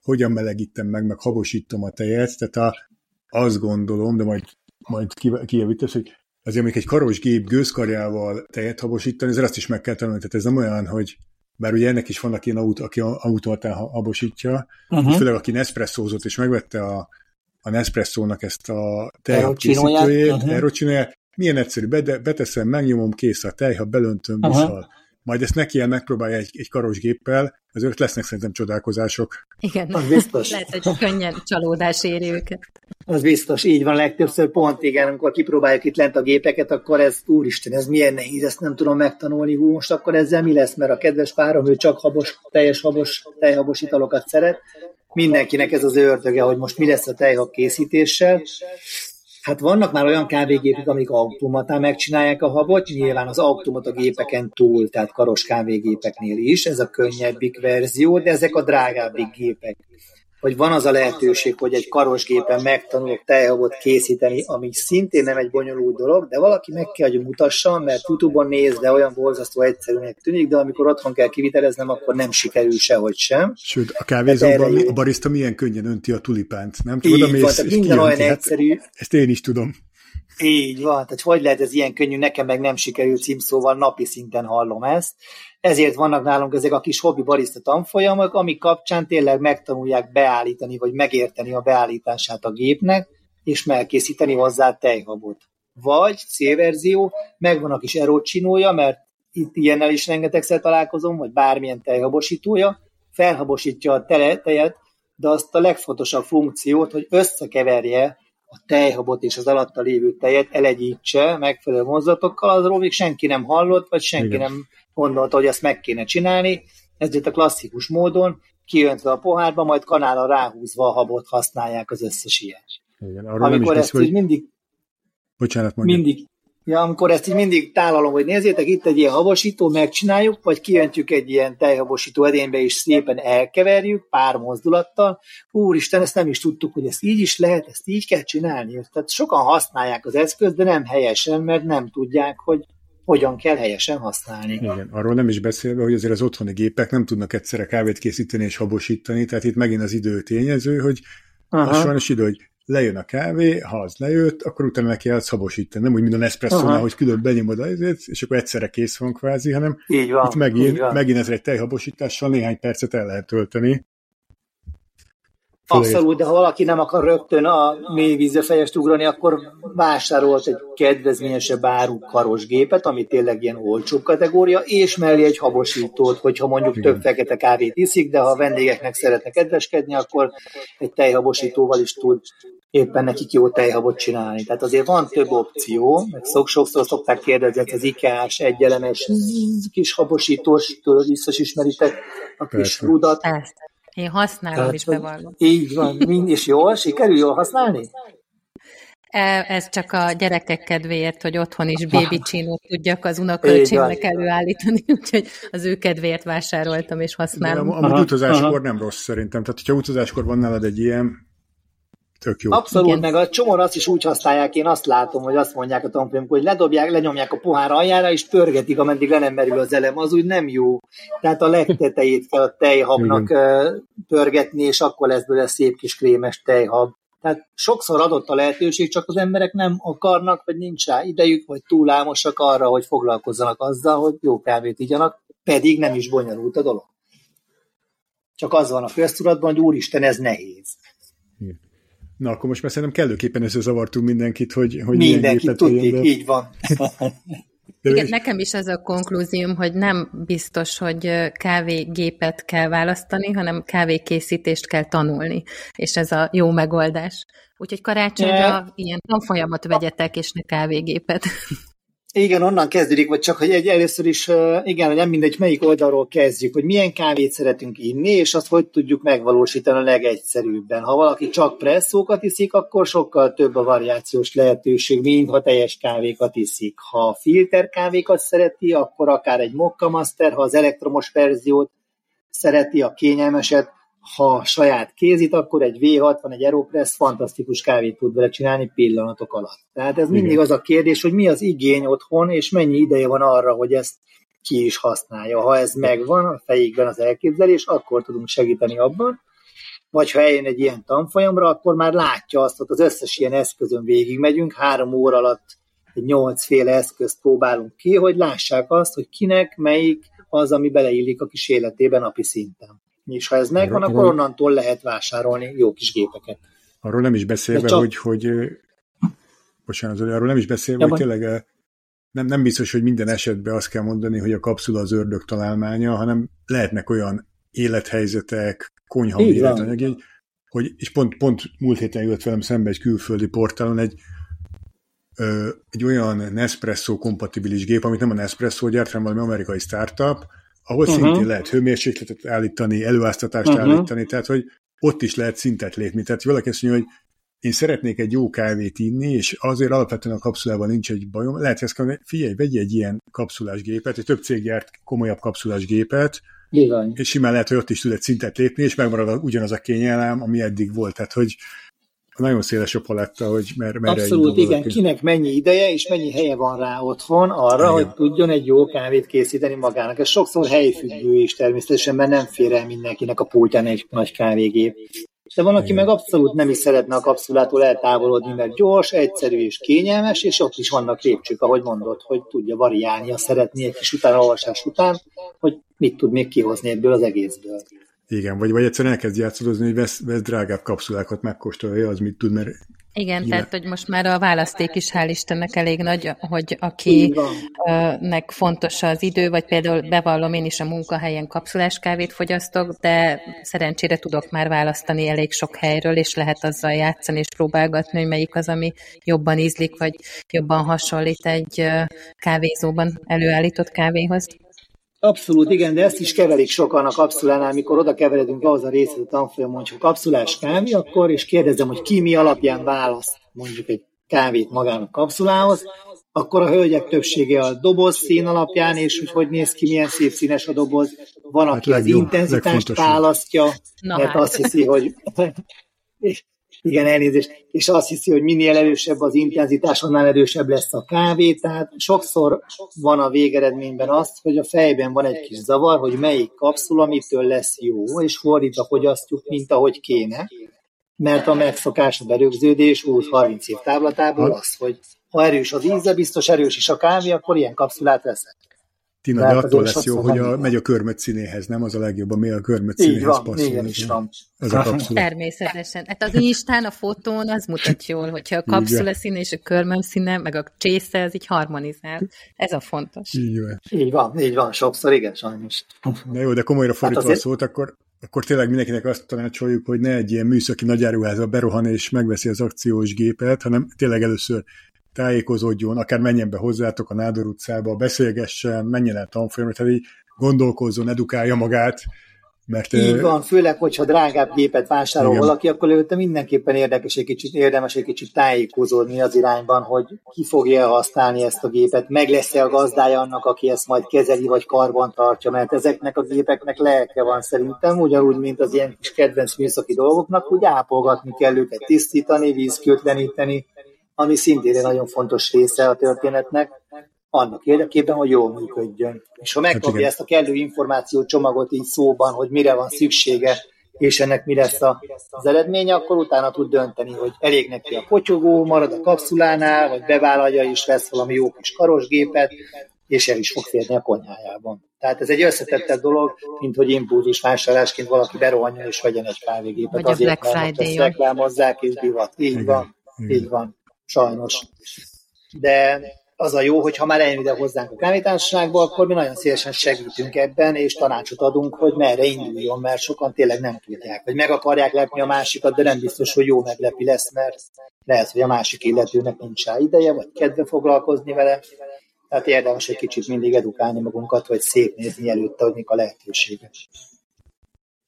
hogyan melegítem meg, meg habosítom a tejet, tehát a, azt gondolom, de majd, majd kijavítasz, hogy azért még egy karos gép gőzkarjával tejet habosítani, ezért azt is meg kell tanulni, tehát ez nem olyan, hogy bár ugye ennek is vannak ilyen autó, aki automatán habosítja, uh-huh. főleg aki Nespresso-zott és megvette a, a Nespresso-nak ezt a tejkészítőjét, uh-huh. milyen egyszerű, beteszem, megnyomom, kész a tej, ha belöntöm, uh-huh. Majd ezt neki megpróbálja egy, egy karos géppel, azért lesznek szerintem csodálkozások. Igen, az biztos. lehet, hogy könnyen csalódás éri őket. Az biztos, így van legtöbbször pont, igen, amikor kipróbáljuk itt lent a gépeket, akkor ez, úristen, ez milyen nehéz, ezt nem tudom megtanulni, hú, most akkor ezzel mi lesz, mert a kedves párom, ő csak habos, teljes habos, tejhabos italokat szeret, mindenkinek ez az ördöge, hogy most mi lesz a tejhab készítéssel. Hát vannak már olyan kávégépek, amik automatán megcsinálják a habot, nyilván az automata gépeken túl, tehát karos kávégépeknél is, ez a könnyebbik verzió, de ezek a drágábbik gépek hogy van az a lehetőség, hogy egy karosgépen megtanulok tejhabot készíteni, ami szintén nem egy bonyolult dolog, de valaki meg kell, hogy mutassa, mert YouTube-on néz, de olyan borzasztó egyszerűnek tűnik, de amikor otthon kell kiviteleznem, akkor nem sikerül sehogy sem. Sőt, a kávézóban a barista milyen könnyen önti a tulipánt, nem? Így van, tehát minden olyan hát egyszerű. Ezt én is tudom. Így van, tehát hogy lehet ez ilyen könnyű, nekem meg nem sikerül címszóval, napi szinten hallom ezt. Ezért vannak nálunk ezek a kis hobbi barista tanfolyamok, amik kapcsán tényleg megtanulják beállítani, vagy megérteni a beállítását a gépnek, és megkészíteni hozzá tejhabot. Vagy C-verzió, megvan a kis erocsinója, mert itt ilyennel is rengetegszer találkozom, vagy bármilyen tejhabosítója, felhabosítja a tejet, de azt a legfontosabb funkciót, hogy összekeverje a tejhabot és az alatta lévő tejet elegyítse megfelelő mozdulatokkal, azról még senki nem hallott, vagy senki Igen. nem gondolta, hogy ezt meg kéne csinálni. Ezért a klasszikus módon kiöntve a pohárba, majd kanála ráhúzva a habot használják az összes ilyen. Igen, arról Amikor ezt hogy... mindig Bocsánat, mondja. Mindig, Ja, amikor ezt így mindig tálalom, hogy nézzétek, itt egy ilyen habosító, megcsináljuk, vagy kijöntjük egy ilyen tejhabosító edénybe, és szépen elkeverjük pár mozdulattal. Úristen, ezt nem is tudtuk, hogy ezt így is lehet, ezt így kell csinálni. Tehát sokan használják az eszközt, de nem helyesen, mert nem tudják, hogy hogyan kell helyesen használni. Igen, arról nem is beszélve, hogy azért az otthoni gépek nem tudnak egyszerre kávét készíteni és habosítani, tehát itt megint az idő tényező, hogy Aha. az sajnos idő, hogy lejön a kávé, ha az lejött, akkor utána neki kell szabosítani. Nem úgy, mint a Nespresso-nál, hogy külön benyomod azért, és akkor egyszerre kész van kvázi, hanem így van, itt megint, így van. megint ez egy tejhabosítással néhány percet el lehet tölteni. Abszolút, de ha valaki nem akar rögtön a mély vízre fejest ugrani, akkor vásárolt egy kedvezményesebb áru karos gépet, ami tényleg ilyen olcsóbb kategória, és mellé egy habosítót, hogyha mondjuk Igen. több fekete kávét iszik, de ha a vendégeknek szeretne kedveskedni, akkor egy tejhabosítóval is tud éppen nekik jó tejhabot csinálni. Tehát azért van több opció, meg szok, sokszor szokták kérdezni, hogy az IKEA-s egyelemes kis habosítós, tudod, biztos ismeritek a kis Persze. rudat. Persze. Én használom Tehát, is bevallom. Így van, mind is jól, sikerül jól használni? E, ez csak a gyerekek kedvéért, hogy otthon is baby csinót tudjak az unokölcsémnek előállítani, úgyhogy az ő kedvéért vásároltam és használom. De amúgy utazáskor nem rossz szerintem. Tehát, hogyha utazáskor van nálad egy ilyen, Tök jó. Abszolút, Igen. meg a csomóra azt is úgy használják, én azt látom, hogy azt mondják a tanfolyamok, hogy ledobják, lenyomják a pohár aljára, és pörgetik, ameddig le nem merül az elem, az úgy nem jó. Tehát a legtetejét kell a tejhabnak Igen. pörgetni, és akkor lesz belőle szép kis krémes tejhab. Tehát sokszor adott a lehetőség, csak az emberek nem akarnak, vagy nincs rá idejük, vagy túlámosak arra, hogy foglalkozzanak azzal, hogy jó kávét igyanak, pedig nem is bonyolult a dolog. Csak az van a köztudatban, hogy úristen, ez nehéz. Na, akkor most már szerintem kellőképpen összezavartunk mindenkit, hogy, hogy Mindenkit tudjuk, de... így van. Igen, nekem is ez a konklúzióm, hogy nem biztos, hogy kávégépet kell választani, hanem kávékészítést kell tanulni, és ez a jó megoldás. Úgyhogy karácsonyra ilyen tanfolyamat vegyetek, és ne kávégépet. Igen, onnan kezdődik, vagy csak, hogy egy először is, igen, hogy nem mindegy, melyik oldalról kezdjük, hogy milyen kávét szeretünk inni, és azt hogy tudjuk megvalósítani a legegyszerűbben. Ha valaki csak presszókat iszik, akkor sokkal több a variációs lehetőség, mint ha teljes kávékat iszik. Ha filter kávékat szereti, akkor akár egy Mokka Master, ha az elektromos verziót szereti, a kényelmeset, ha saját kézit, akkor egy V60, egy Aeropress fantasztikus kávét tud vele csinálni pillanatok alatt. Tehát ez mindig Igen. az a kérdés, hogy mi az igény otthon, és mennyi ideje van arra, hogy ezt ki is használja. Ha ez megvan, a fejékben az elképzelés, akkor tudunk segíteni abban, vagy ha eljön egy ilyen tanfolyamra, akkor már látja azt, hogy az összes ilyen eszközön végigmegyünk, három óra alatt egy nyolcféle eszközt próbálunk ki, hogy lássák azt, hogy kinek melyik az, ami beleillik a kis életében napi szinten. És ha ez megvan, akkor onnantól lehet vásárolni jó kis gépeket. Arról nem is beszélve, csak... hogy, hogy bocsánat, arról nem is beszélve, ja, hogy tényleg nem, nem biztos, hogy minden esetben azt kell mondani, hogy a kapszula az ördög találmánya, hanem lehetnek olyan élethelyzetek, konyha életanyag, hogy, és pont, pont múlt héten jött velem szembe egy külföldi portálon egy, ö, egy olyan Nespresso kompatibilis gép, amit nem a Nespresso gyárt, hanem valami amerikai startup, ahol uh-huh. szintén lehet hőmérsékletet állítani, előáztatást uh-huh. állítani, tehát hogy ott is lehet szintet lépni. Tehát valaki azt mondja, hogy én szeretnék egy jó kávét inni, és azért alapvetően a kapszulával nincs egy bajom. Lehet, hogy ezt figyelj, vegyj egy ilyen kapszulás gépet, egy több cég gyárt komolyabb kapszulás gépet, és simán lehet, hogy ott is tud egy szintet lépni, és megmarad ugyanaz a kényelem, ami eddig volt. Tehát, hogy nagyon széles a paletta, hogy mer, merre Abszolút, igen. Ki. Kinek mennyi ideje és mennyi helye van rá otthon arra, igen. hogy tudjon egy jó kávét készíteni magának. Ez sokszor helyfüggő is természetesen, mert nem fér el mindenkinek a pultján egy nagy kávégép. De van, aki meg abszolút nem is szeretne a kapszulától eltávolodni, mert gyors, egyszerű és kényelmes, és ott is vannak lépcsők, ahogy mondod, hogy tudja variálni, ha szeretné egy kis utánolvasás után, hogy mit tud még kihozni ebből az egészből. Igen, vagy, vagy egyszerűen elkezd játszadozni, hogy vesz, vesz drágább kapszulákat, megkóstolja, az mit tud, mert igen, Igen, tehát hogy most már a választék is hál' Istennek elég nagy, hogy akinek fontos az idő, vagy például bevallom én is a munkahelyen kapszulás kávét fogyasztok, de szerencsére tudok már választani elég sok helyről, és lehet azzal játszani és próbálgatni, hogy melyik az, ami jobban ízlik, vagy jobban hasonlít egy kávézóban előállított kávéhoz. Abszolút, igen, de ezt is keverik sokan a kapszulánál, amikor oda keveredünk ahhoz a részhez a tanfolyamon, hogy kapszulás kávé, akkor, és kérdezem, hogy ki mi alapján választ mondjuk egy kávét magának kapszulához, akkor a hölgyek többsége a doboz szín alapján, és hogy hogy néz ki, milyen szép színes a doboz. Van, hát aki legjobb, az intenzitást választja, mert hát. azt hiszi, hogy igen, elnézést, és azt hiszi, hogy minél erősebb az intenzitás, annál erősebb lesz a kávé, tehát sokszor van a végeredményben azt, hogy a fejben van egy kis zavar, hogy melyik kapszula mitől lesz jó, és fordítva fogyasztjuk, mint ahogy kéne, mert a megszokás, a berögződés 20-30 év táblatából az, hogy ha erős az íze, biztos erős is a kávé, akkor ilyen kapszulát veszek. Tina, de attól lesz jó, hogy a, megy a körmöt színéhez, nem? Az a legjobb, ami a körmöt színéhez van, passzol. Igen, is van. Az a kapszula. Természetesen. Hát az Instán, a fotón az mutat jól, hogyha a kapszula színe és a körmöm színe, meg a csésze, az így harmonizál. Ez a fontos. Így van. Így van, így van. Sokszor igen, sajnos. Na jó, de komolyra hát fordítva hát azért... a szót, akkor akkor tényleg mindenkinek azt tanácsoljuk, hogy ne egy ilyen műszaki nagyáruházba berohan és megveszi az akciós gépet, hanem tényleg először tájékozódjon, akár menjen be hozzátok a Nádor utcába, beszélgessen, menjen el tanfolyamra, tehát így gondolkozzon, edukálja magát, mert, Így van, főleg, hogyha drágább gépet vásárol igen. valaki, akkor előtte mindenképpen érdekes egy kicsit, érdemes egy kicsit tájékozódni az irányban, hogy ki fogja használni ezt a gépet, meg lesz-e a gazdája annak, aki ezt majd kezeli, vagy karban tartja, mert ezeknek a gépeknek lelke van szerintem, ugyanúgy, mint az ilyen kis kedvenc műszaki dolgoknak, úgy ápolgatni kell őket, tisztítani, vízkötleníteni, ami szintén egy nagyon fontos része a történetnek, annak érdekében, hogy jól működjön. És ha megkapja hát ezt a kellő információ csomagot így szóban, hogy mire van szüksége, és ennek mi lesz az eredménye, akkor utána tud dönteni, hogy elég neki a potyogó, marad a kapszulánál, vagy bevállalja és vesz valami jó kis karosgépet, és el is fog férni a konyhájában. Tehát ez egy összetettebb dolog, mint hogy impulzus vásárlásként valaki berohanja és vegyen egy kávégépet. Vagy azért, a Black mert ezt reklámozzák és divat. Így van, így van sajnos. De az a jó, hogy ha már eljön ide hozzánk a kávétársaságba, akkor mi nagyon szívesen segítünk ebben, és tanácsot adunk, hogy merre induljon, mert sokan tényleg nem tudják, vagy meg akarják lepni a másikat, de nem biztos, hogy jó meglepi lesz, mert lehet, hogy a másik illetőnek nincs rá ideje, vagy kedve foglalkozni vele. Tehát érdemes egy kicsit mindig edukálni magunkat, hogy szép nézni előtte, hogy mik a lehetőségek.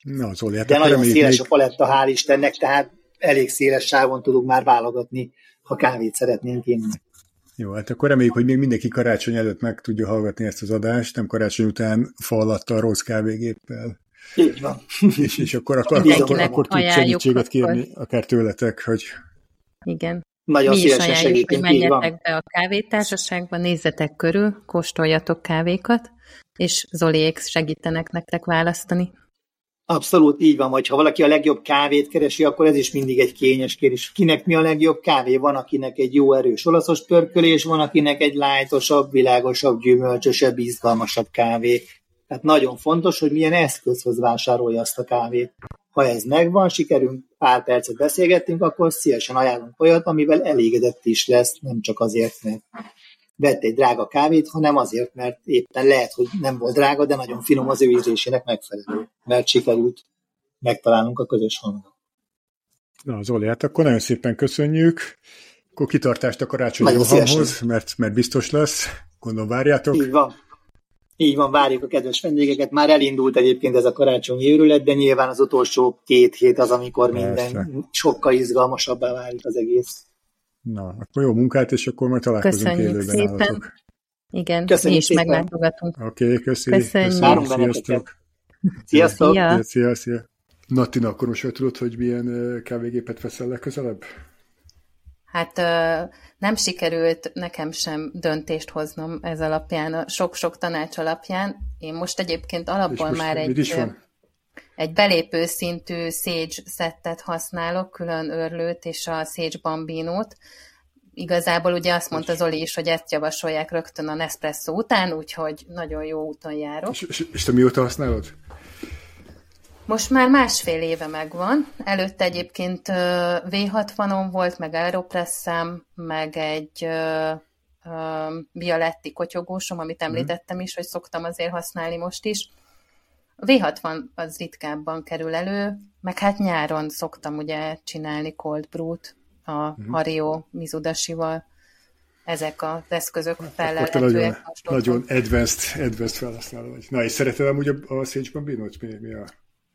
Na, Zoli, hát De nagyon széles még... a paletta, hál' Istennek, tehát elég széles sávon tudunk már válogatni ha kávét szeretnénk inni. Jó, hát akkor reméljük, hogy még mindenki karácsony előtt meg tudja hallgatni ezt az adást, nem karácsony után a rossz kávégéppel. Így van. És, és akkor, akkor, akkor, akkor tud segítséget kérni, akár tőletek, hogy... Igen. Nagyon Mi is ajánljuk, hogy menjetek be a kávétársaságba, nézzetek körül, kóstoljatok kávékat, és Zoliék segítenek nektek választani. Abszolút így van, vagy ha valaki a legjobb kávét keresi, akkor ez is mindig egy kényes kérdés. Kinek mi a legjobb kávé? Van, akinek egy jó erős olaszos pörkölés, van, akinek egy lájtosabb, világosabb, gyümölcsösebb, izgalmasabb kávé. Tehát nagyon fontos, hogy milyen eszközhöz vásárolja azt a kávét. Ha ez megvan, sikerünk, pár percet beszélgettünk, akkor szívesen ajánlunk olyat, amivel elégedett is lesz, nem csak azért, mert vett egy drága kávét, hanem azért, mert éppen lehet, hogy nem volt drága, de nagyon finom az ő ízlésének megfelelő, mert sikerült megtalálnunk a közös hangot. Na, Zoli, hát akkor nagyon szépen köszönjük. Akkor kitartást a karácsonyi rohamhoz, mert, mert biztos lesz. Gondolom várjátok. Így van. Így van, várjuk a kedves vendégeket. Már elindult egyébként ez a karácsonyi őrület, de nyilván az utolsó két hét az, amikor Persze. minden sokkal izgalmasabbá válik az egész. Na, akkor jó munkát, és akkor majd találkozunk Köszönjük élőben szépen. Állatok. Igen, Köszönjük mi is szépen. meglátogatunk. Oké, okay, köszönjük. Köszönjük. Sziasztok. Sziasztok. Szia. Szia, szia. Na, Tina, akkor most tudod, hogy milyen kávégépet veszel legközelebb? Hát nem sikerült nekem sem döntést hoznom ez alapján, sok-sok tanács alapján. Én most egyébként alapból most már egy, egy belépő szintű Sage szettet használok, külön örlőt és a Sage Bambinót. Igazából ugye azt mondta Zoli is, hogy ezt javasolják rögtön a Nespresso után, úgyhogy nagyon jó úton járok. És, és, és te mióta használod? Most már másfél éve megvan. Előtte egyébként V60-on volt, meg Aeropresszám, meg egy Bialetti kotyogósom, amit mhm. említettem is, hogy szoktam azért használni most is. A V60 az ritkábban kerül elő, meg hát nyáron szoktam ugye csinálni cold brew-t a uh-huh. Hario Mizudasival. Ezek az eszközök felelhetőek. Nagyon, nagyon advanced, advanced felhasználó vagy. Na, és szereted amúgy a, a Sage Bambino-t? Mi, mi a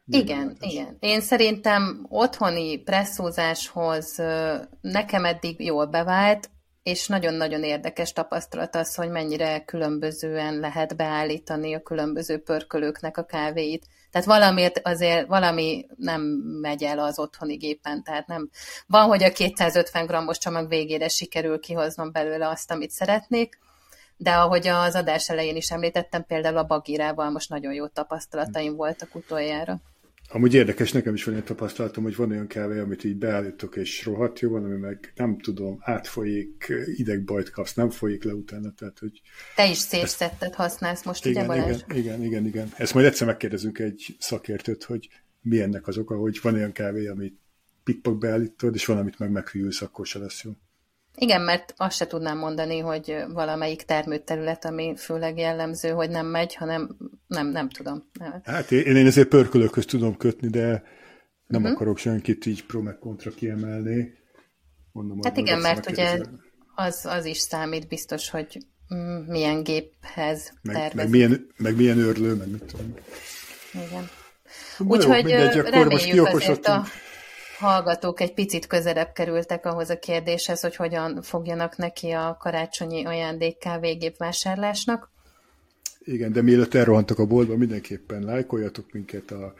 Igen, igen. Én szerintem otthoni presszózáshoz nekem eddig jól bevált, és nagyon-nagyon érdekes tapasztalat az, hogy mennyire különbözően lehet beállítani a különböző pörkölőknek a kávéit. Tehát valamiért azért valami nem megy el az otthoni gépen, tehát nem. Van, hogy a 250 grammos csomag végére sikerül kihoznom belőle azt, amit szeretnék, de ahogy az adás elején is említettem, például a bagirával most nagyon jó tapasztalataim voltak utoljára. Amúgy érdekes, nekem is van egy tapasztalatom, hogy van olyan kávé, amit így beállítok, és rohadt jó, valami meg nem tudom, átfolyik, idegbajt kapsz, nem folyik le utána, tehát hogy... Te is szétszettet használsz most, igen, ugye Balázs? Igen, igen, igen, igen. Ezt majd egyszer megkérdezünk egy szakértőt, hogy mi ennek az oka, hogy van olyan kávé, amit pikpak beállítod, és valamit meg meghűlsz, akkor se lesz jó. Igen, mert azt se tudnám mondani, hogy valamelyik termőterület, ami főleg jellemző, hogy nem megy, hanem nem, nem tudom. Hát én, én ezért pörkölőkhöz tudom kötni, de nem uh-huh. akarok senkit így pro meg kontra kiemelni. Mondom, hát igen, mert ugye az, az is számít biztos, hogy milyen géphez meg, meg, milyen, meg milyen örlő, meg mit tudom. Igen. Úgyhogy reméljük azért a hallgatók egy picit közelebb kerültek ahhoz a kérdéshez, hogy hogyan fogjanak neki a karácsonyi ajándék kávégép vásárlásnak. Igen, de mielőtt elrohantak a boltba, mindenképpen lájkoljatok minket a,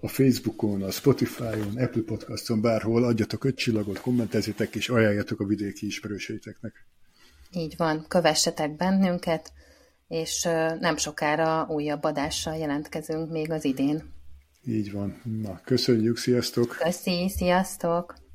a Facebookon, a Spotify-on, Apple Podcaston, bárhol, adjatok öt csillagot, kommentezzétek és ajánljatok a vidéki ismerőseiteknek. Így van, kövessetek bennünket, és nem sokára újabb adással jelentkezünk még az idén. Így van. Na, köszönjük, sziasztok! Köszi, sziasztok!